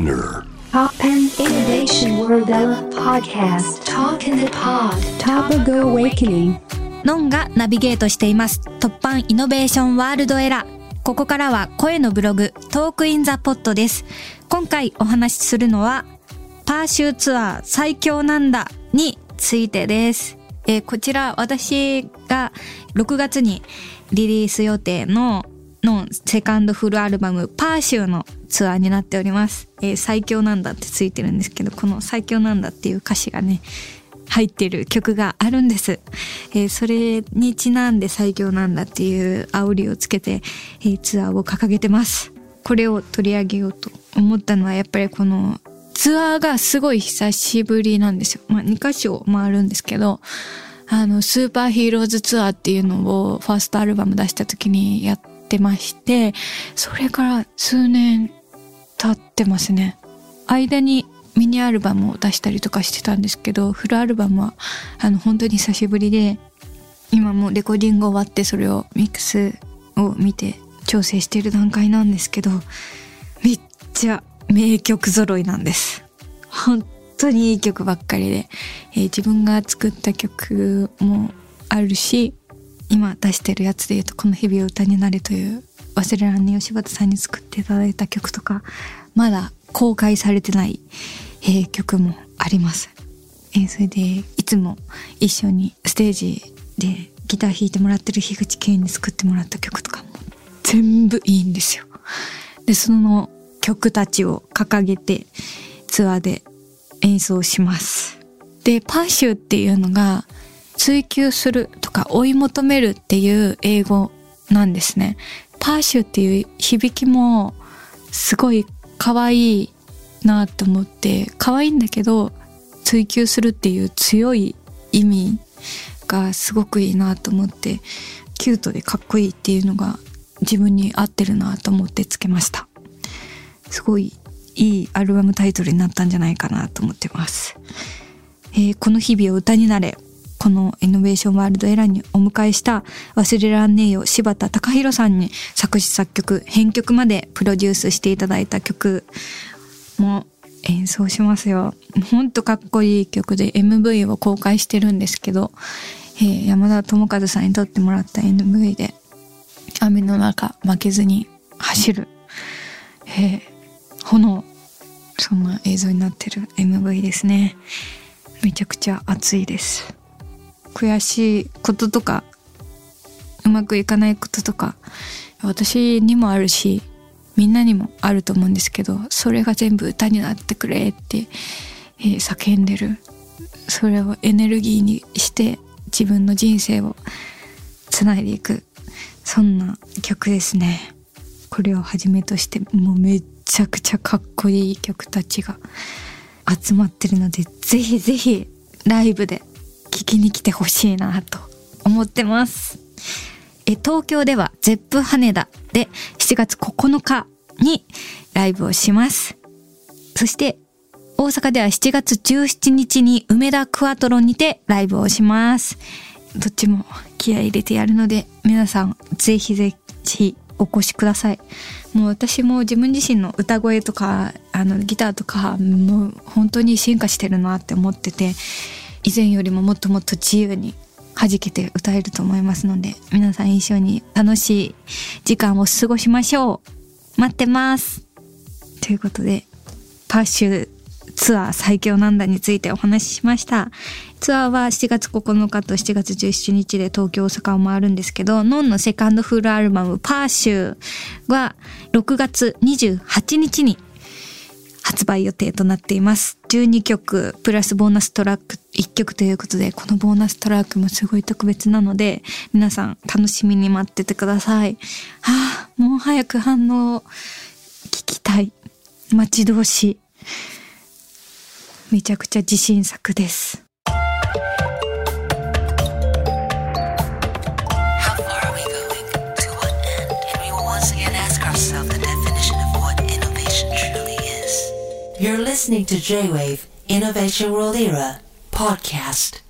SPINEAR TOPPAN Innovation World Podcast Talk in the Pod Topical Awakening のんがナビゲートしています。 TOPPAN Innovation World ERA。ここからは声のブログ、 Talk in the Pod です。今回お話しするのは、 PURSUE TOUR 最強なんだについてです。えーこちら私が6月にリリース予定ののセカンドフルアルバムパーシューのツアーになっております。えー最強なんだってついてるんですけど、この最強なんだっていう歌詞がね、入ってる曲があるんです。えーそれにちなんで最強なんだっていう煽りをつけて、えーツアーを掲げてます。これを取り上げようと思ったのはやっぱりこのツアーがすごい久しぶりなんですよ。まあ2カ所回るんですけど、あの、スーパーヒーローズツアーっていうのをファーストアルバム出した時にやっててまして、それから数年経ってますね。間にミニアルバムを出したりとかしてたんですけど、フルアルバムはあの本当に久しぶりで、今もレコーディング終わってそれをミックスを見て調整している段階なんですけど、めっちゃ名曲揃いなんです。本当にいい曲ばっかりで、えー自分が作った曲もあるし、今出してるやつで言うとこの日々を歌になれという忘れらんねえ柴田さんに作っていただいた曲とかまだ公開されてない、えー曲もあります、えーそれでいつも一緒にステージでギター弾いてもらってる樋口圭に作ってもらった曲とかも全部いいんですよ。でその曲たちを掲げてツアーで演奏します。でパーシューっていうのが追求するとか追い求めるっていう英語なんですね。パーシューっていう響きもすごい可愛いなと思って可愛いんだけど追求するっていう強い意味がすごくいいなと思ってキュートでかっこいいっていうのが自分に合ってるなと思ってつけました。すごいいいアルバムタイトルになったんじゃないかなと思ってます。えーこの日々を歌になれこのイノベーションワールドエラーにお迎えした忘れらんねえよ柴田隆弘さんに作詞作曲編曲までプロデュースしていただいた曲も演奏しますよ。ほんとかっこいい曲で MV を公開してるんですけど、えー山田智和さんに撮ってもらった MV で雨の中負けずに走る、えー炎そんな映像になってる MV ですね。めちゃくちゃ熱いです。悔しいこととかうまくいかないこととか私にもあるしみんなにもあると思うんですけどそれが全部歌になってくれって、えー叫んでる。それをエネルギーにして自分の人生をつないでいく。そんな曲ですね。これをはじめとしてもうめっちゃくちゃかっこいい曲たちが集まってるのでぜひぜひライブできに来てほしいなと思ってます。え東京では ZEP 羽田で7月9日にライブをします。そして大阪では7月17日に梅田クワトロにてライブをします。どっちも気合い入れてやるので皆さんぜひぜひお越しください。もう私も自分自身の歌声とかあのギターとかもう本当に進化してるなって思ってて以前よりももっともっと自由に弾けて歌えると思いますので皆さん一緒に楽しい時間を過ごしましょう待ってますということでパッシュツアー最強なんだについてお話ししました。ツアーは7月9日と7月17日で東京大阪を回るんですけど、ノンのセカンドフルアルバムパーシューは6月28日に発売予定となっています。12曲プラスボーナストラック一曲ということで、このボーナストラックもすごい特別なので、皆さん楽しみに待っててください。はあ、もう早く反応聞きたい。待ち遠し。めちゃくちゃ自信作です。J-Wave, Innovation World Era. Podcast.